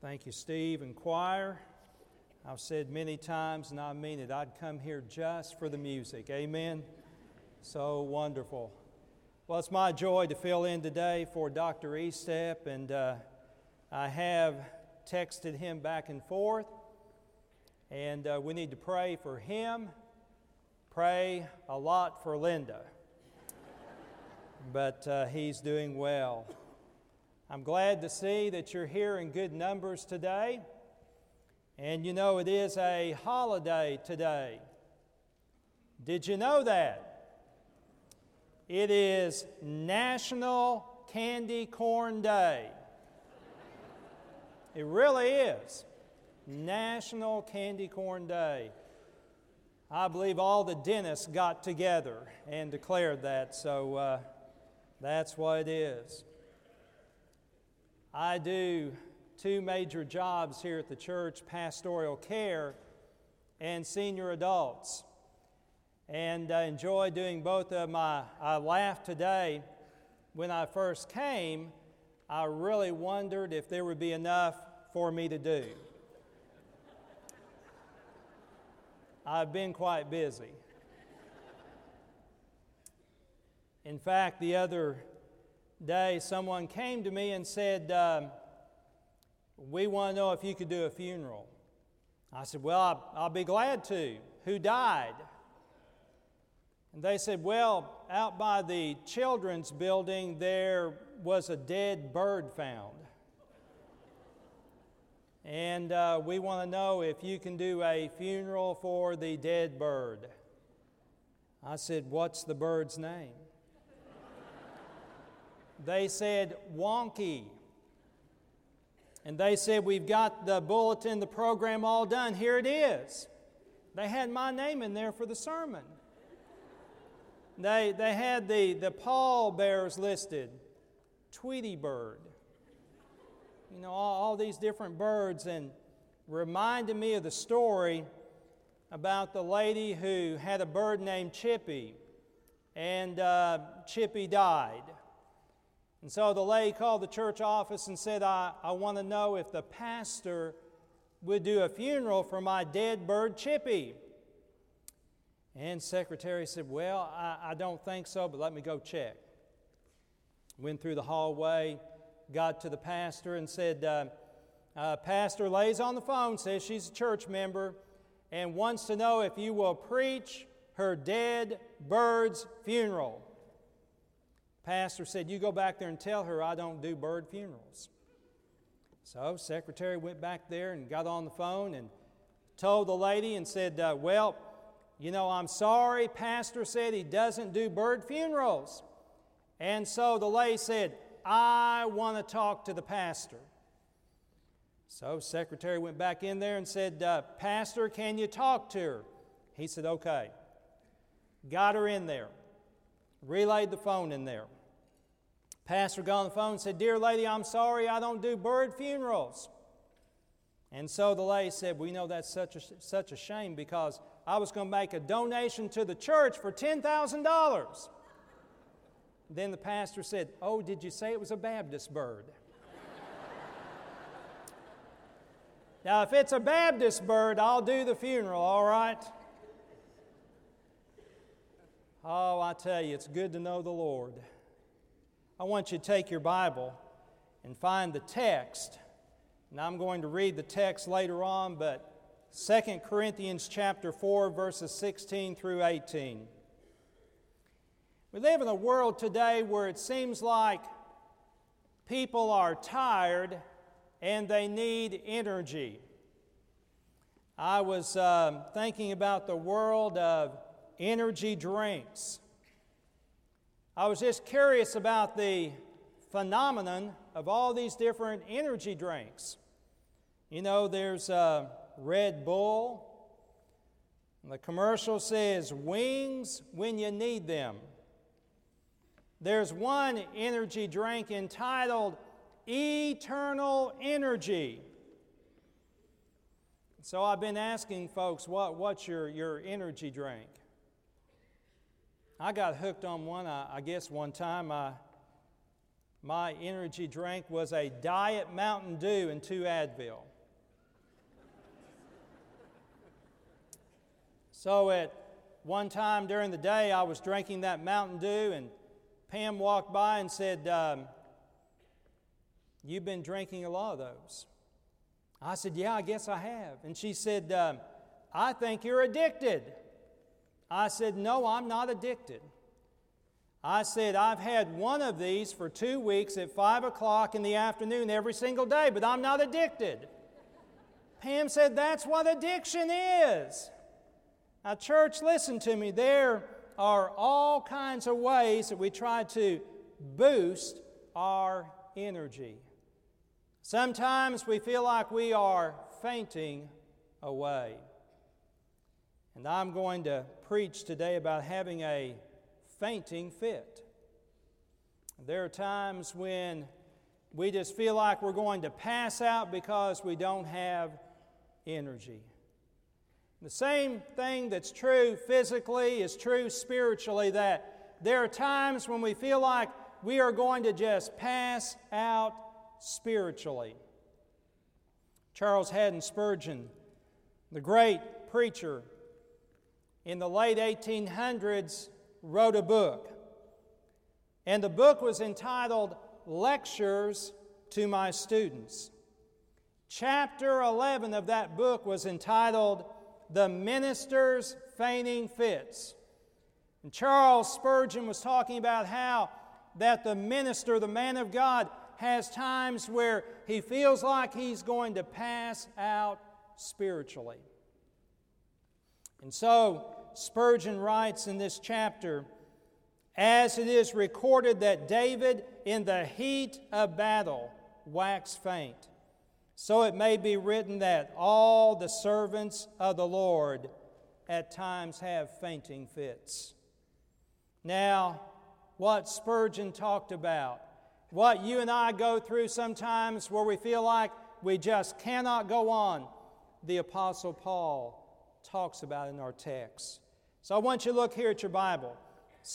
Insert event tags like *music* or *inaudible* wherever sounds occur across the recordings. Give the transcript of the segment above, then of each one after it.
Thank you, Steve and choir. I've said many times, and I mean it, I'd come here just for the music. Amen. So wonderful. Well, it's my joy to fill in today for Dr. Estep, and uh, I have texted him back and forth, and uh, we need to pray for him. Pray a lot for Linda, but uh, he's doing well. I'm glad to see that you're here in good numbers today. And you know, it is a holiday today. Did you know that? It is National Candy Corn Day. It really is. National Candy Corn Day. I believe all the dentists got together and declared that, so uh, that's what it is. I do two major jobs here at the church pastoral care and senior adults. And I enjoy doing both of. I, I laughed today when I first came. I really wondered if there would be enough for me to do. I've been quite busy. In fact, the other day, someone came to me and said, um, We want to know if you could do a funeral. I said, Well, I'll, I'll be glad to. Who died? And they said, Well, out by the children's building, there was a dead bird found. And uh, we want to know if you can do a funeral for the dead bird. I said, What's the bird's name? They said, wonky. And they said, We've got the bulletin, the program all done. Here it is. They had my name in there for the sermon. They, they had the, the pallbearers listed Tweety bird. You know, all, all these different birds, and reminded me of the story about the lady who had a bird named Chippy, and uh, Chippy died. And so the lady called the church office and said, I, I want to know if the pastor would do a funeral for my dead bird Chippy. And secretary said, Well, I, I don't think so, but let me go check. Went through the hallway, got to the pastor, and said, uh, uh, Pastor lays on the phone, says she's a church member, and wants to know if you will preach her dead bird's funeral. Pastor said, You go back there and tell her I don't do bird funerals. So, secretary went back there and got on the phone and told the lady and said, uh, Well, you know, I'm sorry. Pastor said he doesn't do bird funerals. And so the lady said, I want to talk to the pastor. So, secretary went back in there and said, uh, Pastor, can you talk to her? He said, Okay. Got her in there, relayed the phone in there. Pastor got on the phone and said, Dear lady, I'm sorry I don't do bird funerals. And so the lady said, We know that's such a, such a shame because I was going to make a donation to the church for $10,000. Then the pastor said, Oh, did you say it was a Baptist bird? *laughs* now, if it's a Baptist bird, I'll do the funeral, all right? Oh, I tell you, it's good to know the Lord. I want you to take your Bible and find the text. And I'm going to read the text later on, but 2 Corinthians chapter 4 verses 16 through 18. We live in a world today where it seems like people are tired and they need energy. I was um, thinking about the world of energy drinks. I was just curious about the phenomenon of all these different energy drinks. You know, there's uh, Red Bull. The commercial says wings when you need them. There's one energy drink entitled Eternal Energy. So I've been asking folks, what, what's your, your energy drink? I got hooked on one, I, I guess, one time. I my energy drink was a Diet Mountain Dew and two Advil. so at one time during the day, I was drinking that Mountain Dew, and Pam walked by and said, um, You've been drinking a lot of those. I said, Yeah, I guess I have. And she said, um, I think you're addicted. I said, No, I'm not addicted. I said, I've had one of these for two weeks at 5 o'clock in the afternoon every single day, but I'm not addicted. Pam said, That's what addiction is. Now, church, listen to me. There are all kinds of ways that we try to boost our energy. Sometimes we feel like we are fainting away. And I'm going to preach today about having a fainting fit. There are times when we just feel like we're going to pass out because we don't have energy. The same thing that's true physically is true spiritually, that there are times when we feel like we are going to just pass out spiritually. Charles Haddon Spurgeon, the great preacher in the late 1800s, wrote a book. And the book was entitled Lectures to My Students. Chapter 11 of that book was entitled The Minister's Fainting Fits. And Charles Spurgeon was talking about how that the minister, the man of God, has times where he feels like he's going to pass out spiritually. And so, Spurgeon writes in this chapter, as it is recorded that David, in the heat of battle, waxed faint, so it may be written that all the servants of the Lord at times have fainting fits. Now, what Spurgeon talked about what you and I go through sometimes where we feel like we just cannot go on, the Apostle Paul talks about in our text. So I want you to look here at your Bible.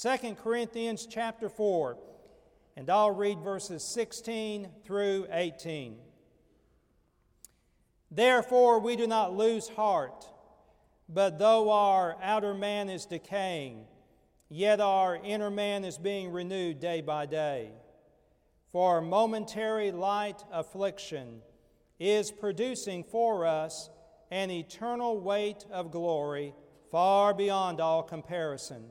2 Corinthians chapter 4, and I'll read verses 16 through 18. Therefore, we do not lose heart, but though our outer man is decaying, yet our inner man is being renewed day by day. For momentary light affliction is producing for us an eternal weight of glory far beyond all comparison.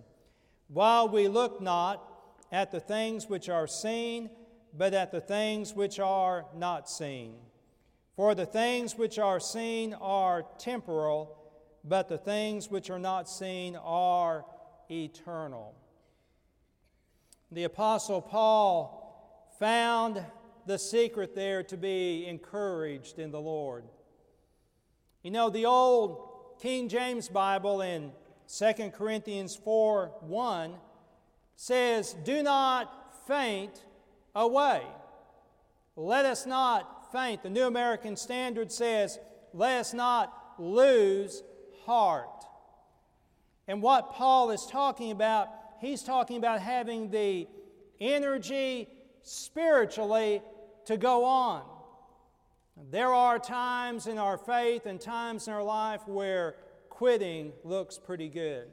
While we look not at the things which are seen, but at the things which are not seen. For the things which are seen are temporal, but the things which are not seen are eternal. The Apostle Paul found the secret there to be encouraged in the Lord. You know, the old King James Bible in 2 Corinthians 4 1 says, Do not faint away. Let us not faint. The New American Standard says, Let us not lose heart. And what Paul is talking about, he's talking about having the energy spiritually to go on. There are times in our faith and times in our life where quitting looks pretty good.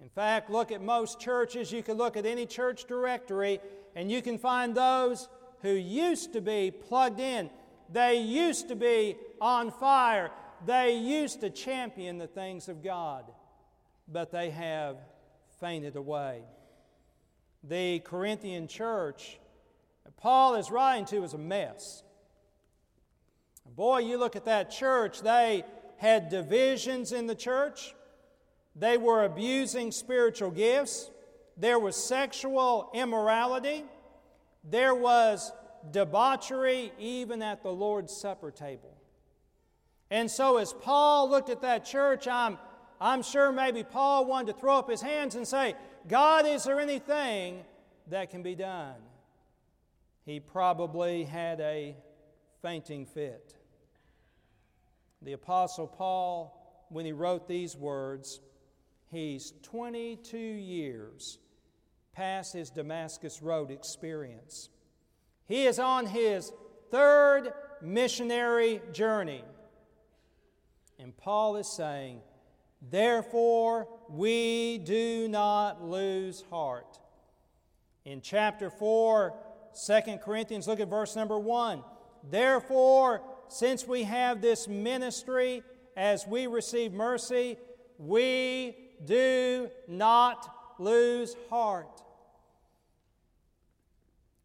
In fact, look at most churches. You can look at any church directory and you can find those who used to be plugged in. They used to be on fire. They used to champion the things of God, but they have fainted away the Corinthian church that Paul is writing to is a mess. Boy, you look at that church, they had divisions in the church. They were abusing spiritual gifts. There was sexual immorality. There was debauchery even at the Lord's Supper table. And so, as Paul looked at that church, I'm, I'm sure maybe Paul wanted to throw up his hands and say, God, is there anything that can be done? He probably had a fainting fit. The Apostle Paul, when he wrote these words, he's 22 years past his Damascus Road experience. He is on his third missionary journey. And Paul is saying, Therefore, we do not lose heart. In chapter 4, 2 Corinthians, look at verse number 1. Therefore, since we have this ministry as we receive mercy, we do not lose heart.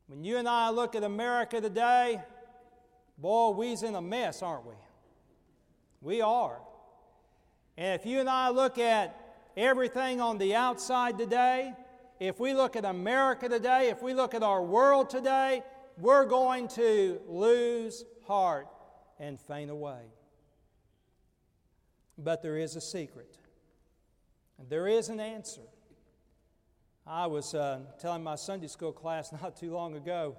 When you and I look at America today, boy, we's in a mess, aren't we? We are. And if you and I look at everything on the outside today, if we look at America today, if we look at our world today, we're going to lose heart and faint away. But there is a secret. And there is an answer. I was uh, telling my Sunday school *laughs* class not too long ago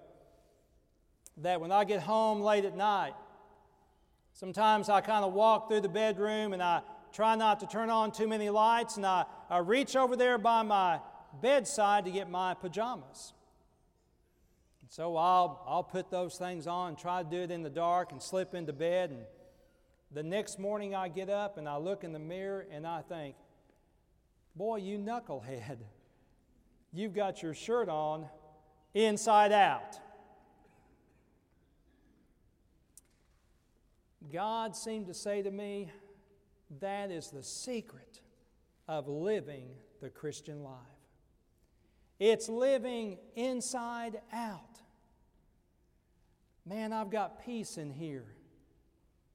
that when I get home late at night, sometimes I kind of walk through the bedroom and I try not to turn on too many lights, and I, I reach over there by my bedside to get my pajamas. So I'll, I'll put those things on try to do it in the dark and slip into bed. And the next morning I get up and I look in the mirror and I think, boy, you knucklehead. You've got your shirt on inside out. God seemed to say to me, that is the secret of living the Christian life. It's living inside out. Man, I've got peace in here,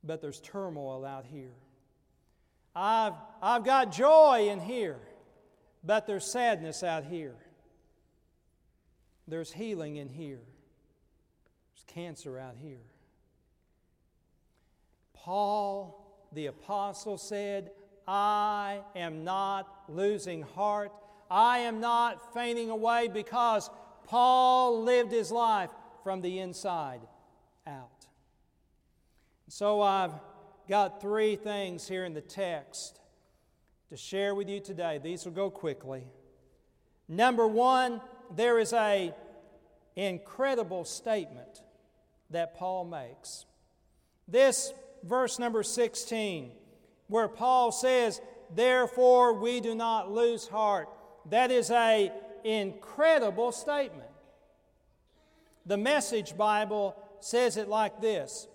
but there's turmoil out here. I've, I've got joy in here, but there's sadness out here. There's healing in here, there's cancer out here. Paul the apostle said, I am not losing heart. I am not fainting away because Paul lived his life from the inside out. So I've got three things here in the text to share with you today. These will go quickly. Number one, there is a incredible statement that Paul makes. This verse number 16, where Paul says, Therefore we do not lose heart. That is a incredible statement. The Message Bible says it like this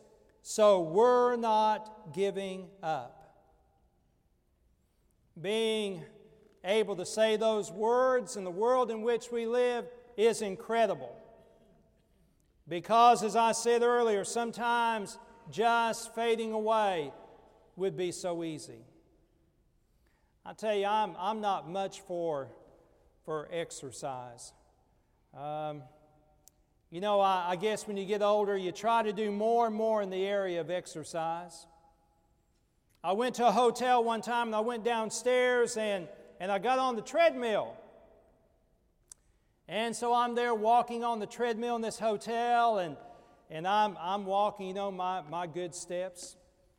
So we're not giving up. Being able to say those words in the world in which we live is incredible. Because, as I said earlier, sometimes just fading away would be so easy. I tell you, I'm, I'm not much for, for exercise. Um, you know, I, I guess when you get older, you try to do more and more in the area of exercise. I went to a hotel one time and I went downstairs and, and I got on the treadmill. And so I'm there walking on the treadmill in this hotel and and I'm, I'm walking, you know, my, my good steps.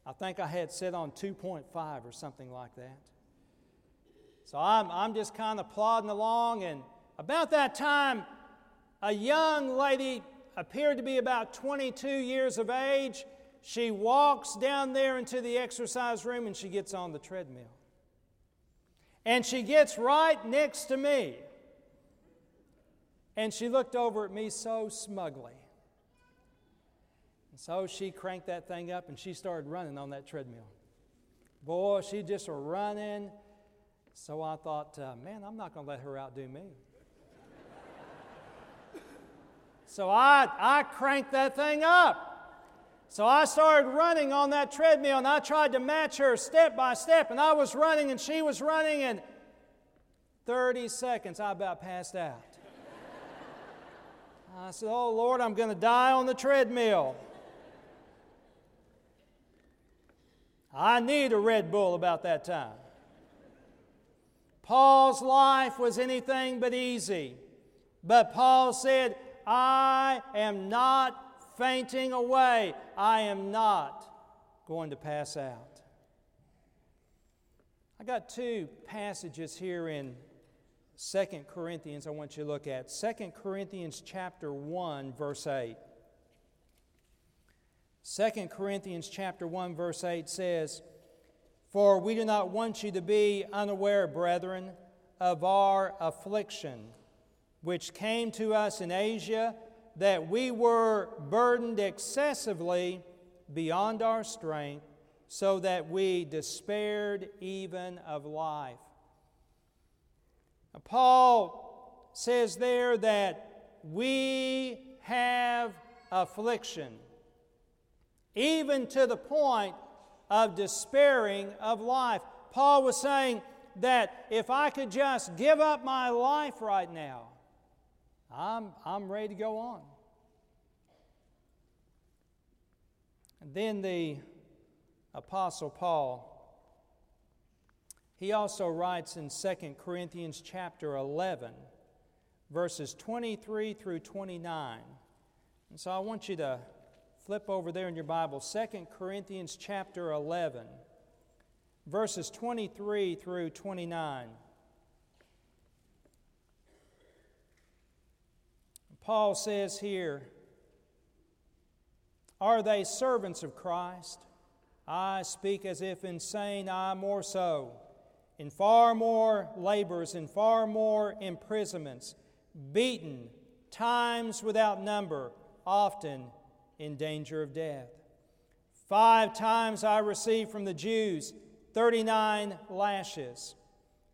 I think I had set on 2.5 or something like that. So I'm, I'm just kind of plodding along, and about that time, a young lady appeared to be about 22 years of age. She walks down there into the exercise room and she gets on the treadmill. And she gets right next to me. And she looked over at me so smugly. And so she cranked that thing up and she started running on that treadmill. Boy, she just was running. So I thought, uh, man, I'm not going to let her outdo me. So I, I cranked that thing up. So I started running on that treadmill and I tried to match her step by step. And I was running and she was running, and 30 seconds I about passed out. I said, Oh Lord, I'm going to die on the treadmill. I need a Red Bull about that time. Paul's life was anything but easy. But Paul said, I am not fainting away. I am not going to pass out. I got two passages here in Second Corinthians, I want you to look at. Second Corinthians chapter 1, verse 8. 2 Corinthians chapter 1 verse 8 says, "For we do not want you to be unaware, brethren, of our affliction, which came to us in Asia, that we were burdened excessively beyond our strength, so that we despaired even of life." Paul says there that we have affliction even to the point of despairing of life. Paul was saying that if I could just give up my life right now, I'm, I'm ready to go on. And then the Apostle Paul, he also writes in 2 Corinthians chapter 11, verses 23 through 29. And so I want you to Flip over there in your Bible, 2 Corinthians chapter 11, verses 23 through 29. Paul says here, Are they servants of Christ? I speak as if insane, I more so. In far more labors, in far more imprisonments, beaten, times without number, often in danger of death. Five times I received from the Jews 39 lashes.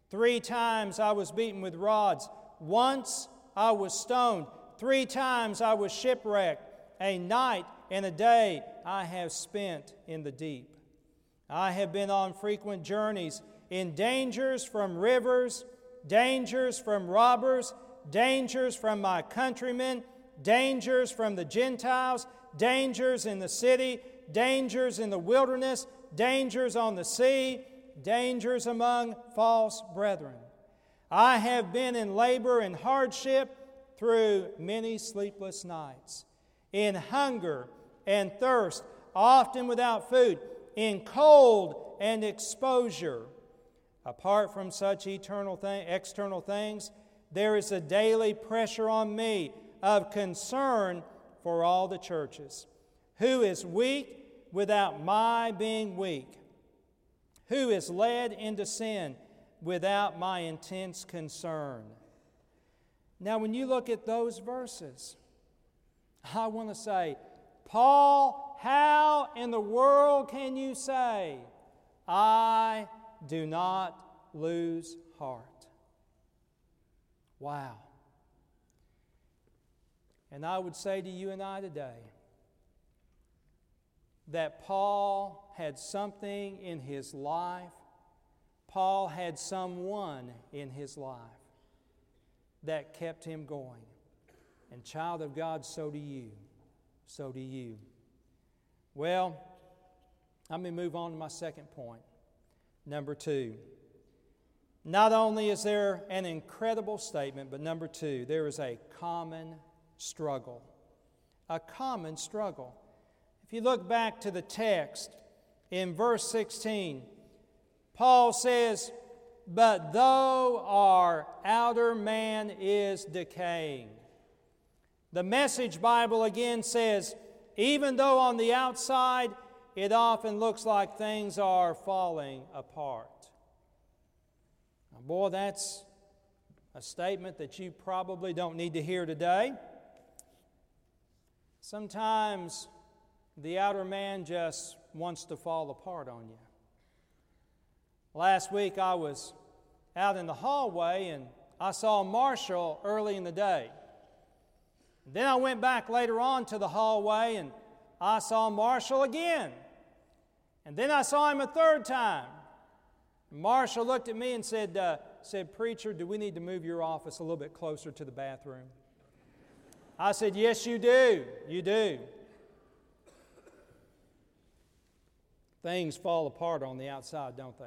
Three times I was beaten with rods. Once I was stoned. Three times I was shipwrecked. A night and a day I have spent in the deep. I have been on frequent journeys in dangers from rivers, dangers from robbers, dangers from my countrymen, dangers from the Gentiles, dangers in the city, dangers in the wilderness, dangers on the sea, dangers among false brethren. I have been in labor and hardship through many sleepless nights, in hunger and thirst, often without food, in cold and exposure. Apart from such eternal thing, external things, there is a daily pressure on me of concern for all the churches. Who is weak without my being weak? Who is led into sin without my intense concern? Now, when you look at those verses, I want to say, Paul, how in the world can you say, I do not lose heart? Wow. And I would say to you and I today that Paul had something in his life, Paul had someone in his life that kept him going. And, child of God, so do you. So do you. Well, let me move on to my second point. Number two. Not only is there an incredible statement, but number two, there is a common struggle. A common struggle. If you look back to the text in verse 16, Paul says, But though our outer man is decaying, the Message Bible again says, even though on the outside it often looks like things are falling apart. Now, boy, that's a statement that you probably don't need to hear today. Sometimes the outer man just wants to fall apart on you. Last week I was out in the hallway and I saw Marshall early in the day. Then I went back later on to the hallway and I saw Marshall again. And then I saw him a third time. Marshall looked at me and said, uh, said, Preacher, do we need to move your office a little bit closer to the bathroom? I said, Yes, you do. You do. Things fall apart on the outside, don't they?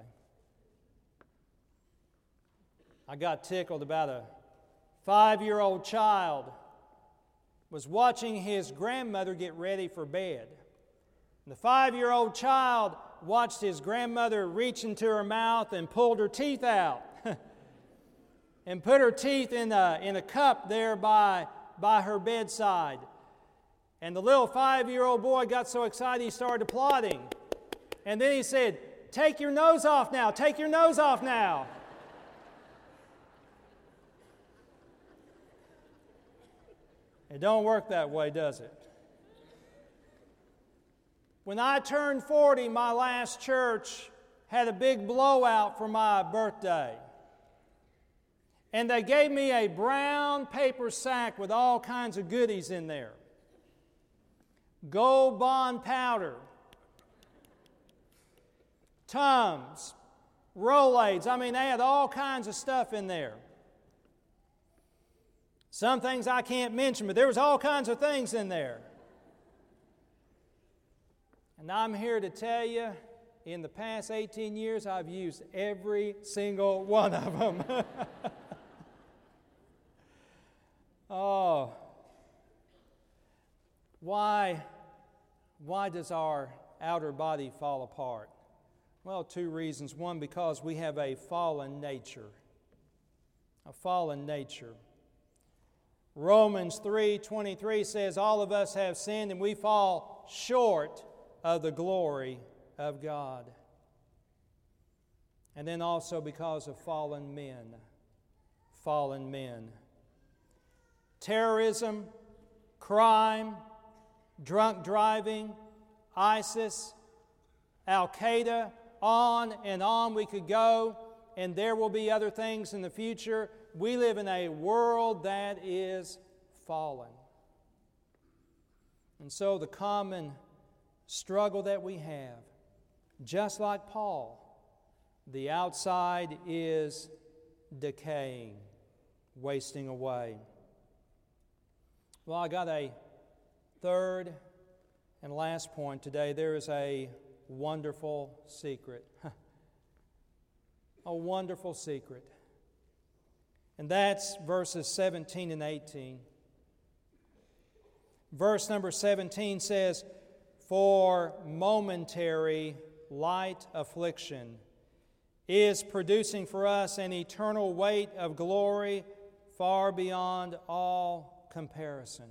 I got tickled about a five year old child was watching his grandmother get ready for bed. And the five year old child watched his grandmother reach into her mouth and pulled her teeth out. *laughs* and put her teeth in a, in a cup there by, by her bedside. And the little five year old boy got so excited he started applauding. And then he said, Take your nose off now, take your nose off now. It don't work that way, does it? When I turned 40, my last church had a big blowout for my birthday. And they gave me a brown paper sack with all kinds of goodies in there gold bond powder, Tums, Rolaids. I mean, they had all kinds of stuff in there. Some things I can't mention, but there was all kinds of things in there. And I'm here to tell you, in the past 18 years, I've used every single one of them. *laughs* oh, why, why does our outer body fall apart? Well, two reasons. One, because we have a fallen nature. A fallen nature. Romans 3:23 says all of us have sinned and we fall short of the glory of God. And then also because of fallen men. Fallen men. Terrorism, crime, drunk driving, ISIS, Al Qaeda, on and on we could go, and there will be other things in the future. We live in a world that is fallen. And so the common struggle that we have, just like Paul, the outside is decaying, wasting away. Well, I got a third and last point today. There is a wonderful secret. *laughs* a wonderful secret. And that's verses 17 and 18. Verse number 17 says, For momentary light affliction is producing for us an eternal weight of glory far beyond all comparison.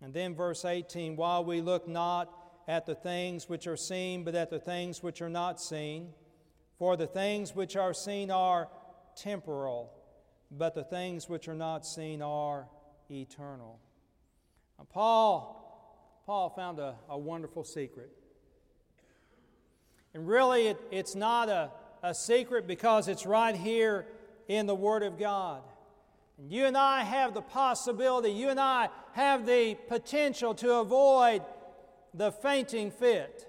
And then verse 18, while we look not at the things which are seen, but at the things which are not seen. For the things which are seen are temporal, but the things which are not seen are eternal. Now, Paul, Paul found a, a wonderful secret. And really, it, it's not a, a secret because it's right here in the Word of God. And you and I have the possibility, you and I have the potential to avoid the fainting fit.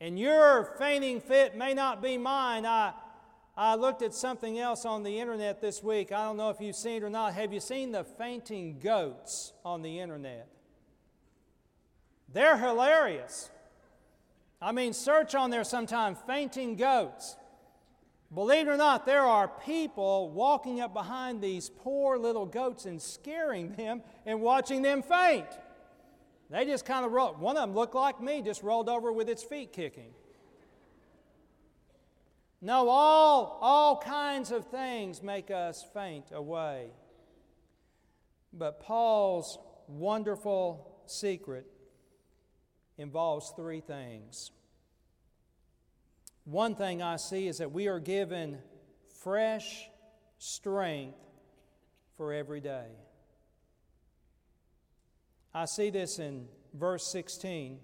And your fainting fit may not be mine. I, I looked at something else on the internet this week. I don't know if you've seen it or not. Have you seen the fainting goats on the internet? They're hilarious. I mean, search on there sometime fainting goats. Believe it or not, there are people walking up behind these poor little goats and scaring them and watching them faint. They just kind of rolled. One of them looked like me, just rolled over with its feet kicking. No, all, all kinds of things make us faint away. But Paul's wonderful secret involves three things. One thing I see is that we are given fresh strength for every day. I see this in verse 16.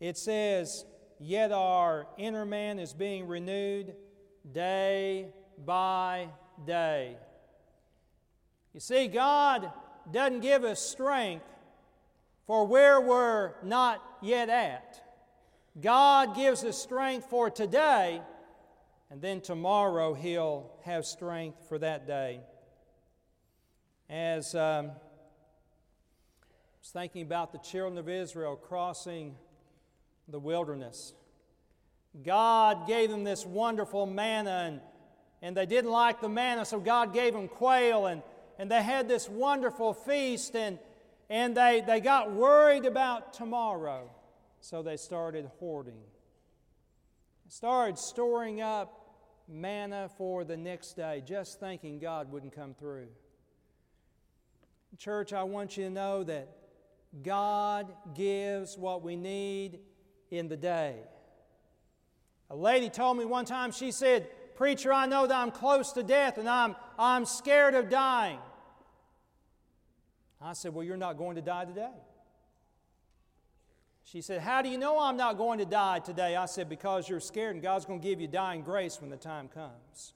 It says, Yet our inner man is being renewed day by day. You see, God doesn't give us strength for where we're not yet at. God gives us strength for today, and then tomorrow He'll have strength for that day. As um, was thinking about the children of Israel crossing the wilderness. God gave them this wonderful manna, and, and they didn't like the manna, so God gave them quail, and, and they had this wonderful feast, and, and they, they got worried about tomorrow, so they started hoarding. started storing up manna for the next day, just thinking God wouldn't come through. Church, I want you to know that God gives what we need in the day. A lady told me one time, she said, Preacher, I know that I'm close to death and I'm, I'm scared of dying. I said, Well, you're not going to die today. She said, How do you know I'm not going to die today? I said, Because you're scared and God's going to give you dying grace when the time comes.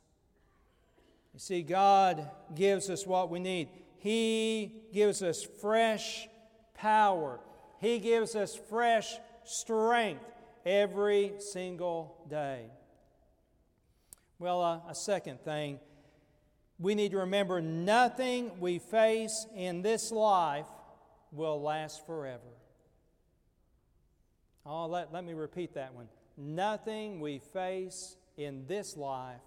You see, God gives us what we need. He gives us fresh power, He gives us fresh strength every single day. Well, uh, a second thing, we need to remember nothing we face in this life will last forever. Oh, let, let me repeat that one. Nothing we face in this life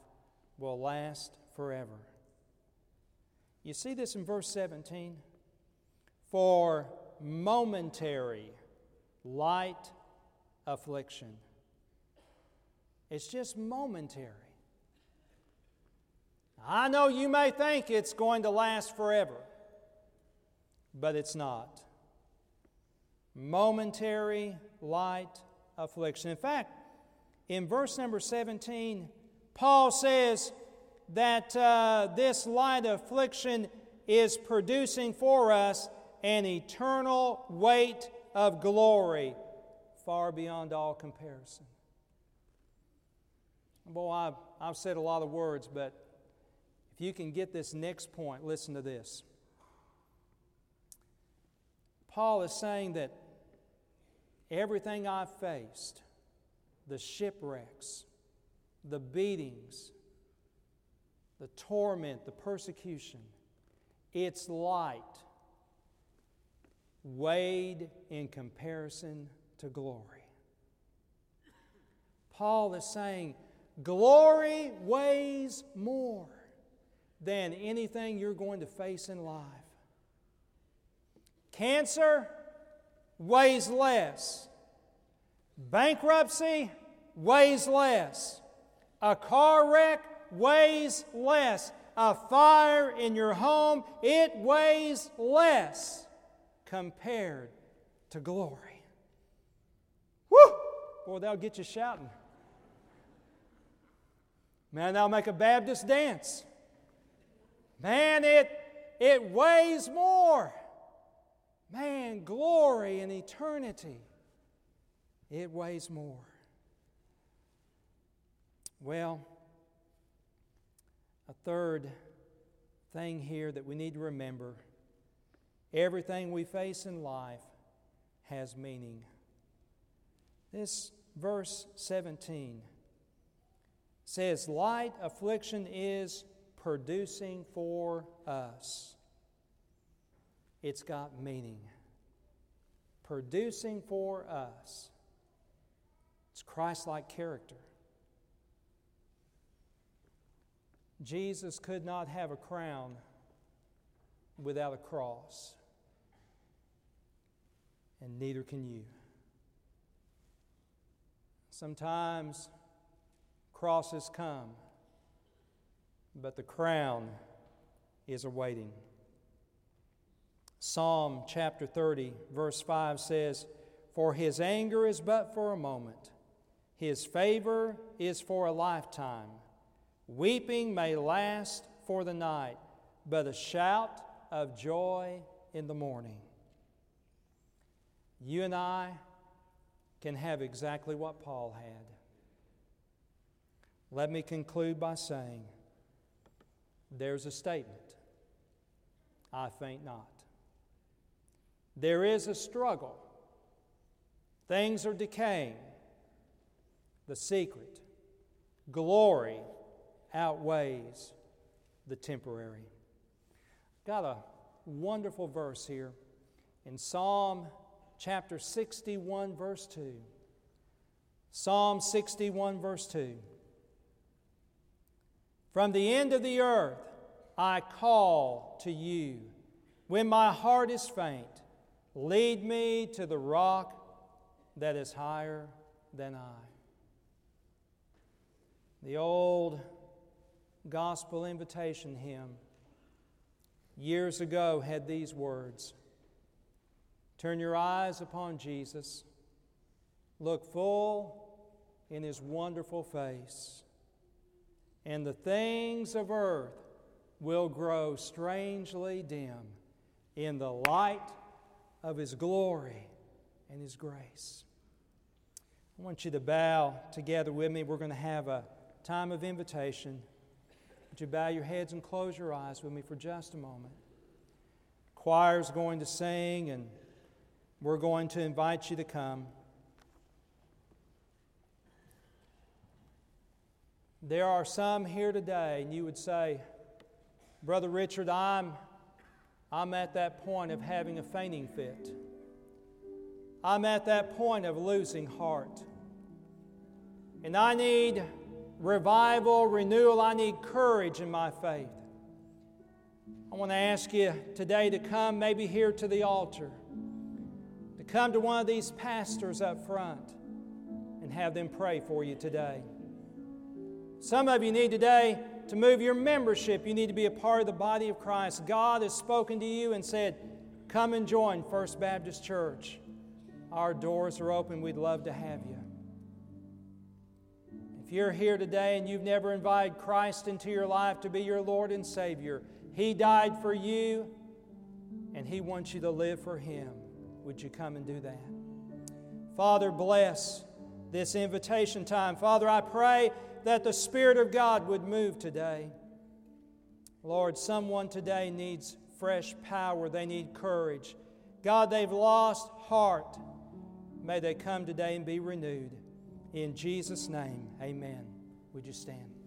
will last forever. You see this in verse 17? For momentary light affliction. It's just momentary. I know you may think it's going to last forever, but it's not. Momentary light affliction. In fact, in verse number 17, Paul says that uh, this light affliction is producing for us an eternal weight of glory far beyond all comparison. Boy, I've, I've said a lot of words, but if you can get this next point, listen to this. Paul is saying that everything I've faced, the shipwrecks, the beatings, the torment, the persecution, it's light weighed in comparison to glory. Paul is saying, glory weighs more than anything you're going to face in life. Cancer weighs less. Bankruptcy weighs less. A car wreck weighs less. A fire in your home, it weighs less compared to glory. Woo! Boy, that'll get you shouting. Man, that'll make a Baptist dance. Man, it, it weighs more. Man, glory and eternity, it weighs more. Well, a third thing here that we need to remember Everything we face in life has meaning. This verse 17 says, Light affliction is producing for us. It's got meaning. Producing for us. It's Christ like character. Jesus could not have a crown without a cross and neither can you. Sometimes crosses come, but the crown is awaiting. Psalm chapter 30, verse 5 says, For his anger is but for a moment, his favor is for a lifetime. Weeping may last for the night, but a shout of joy in the morning you and I can have exactly what Paul had. Let me conclude by saying there's a statement I faint not. There is a struggle. Things are decaying. The secret, glory outweighs the temporary. Got a wonderful verse here in Psalm chapter 61, verse 2. Psalm 61, verse 2. From the end of the earth I call to you. When my heart is faint, lead me to the rock that is higher than I. The old gospel invitation hymn years ago had these words Turn your eyes upon Jesus, look full in his wonderful face, and the things of earth will grow strangely dim in the light of his glory and his grace. I want you to bow together with me. We're going to have a time of invitation. Would you bow your heads and close your eyes with me for just a moment? Choir's going to sing, and we're going to invite you to come. There are some here today, and you would say, Brother Richard, I'm, I'm at that point of having a fainting fit. I'm at that point of losing heart. And I need revival, renewal. I need courage in my faith. I want to ask you today to come, maybe here to the altar, come to one of these pastors up front and have them pray for you today. Some of you need today to move your membership. You need to be a part of the body of Christ. God has spoken to you and said, Come and join First Baptist Church. Our doors are open. We'd love to have you. If you're here today and you've never invited Christ into your life to be your Lord and Savior, He died for you and He wants you to live for Him. Would you come and do that? Father, bless this invitation time. Father, I pray that the Spirit of God would move today. Lord, someone today needs fresh power, they need courage. God, they've lost heart. May they come today and be renewed. In Jesus' name, amen. Would you stand?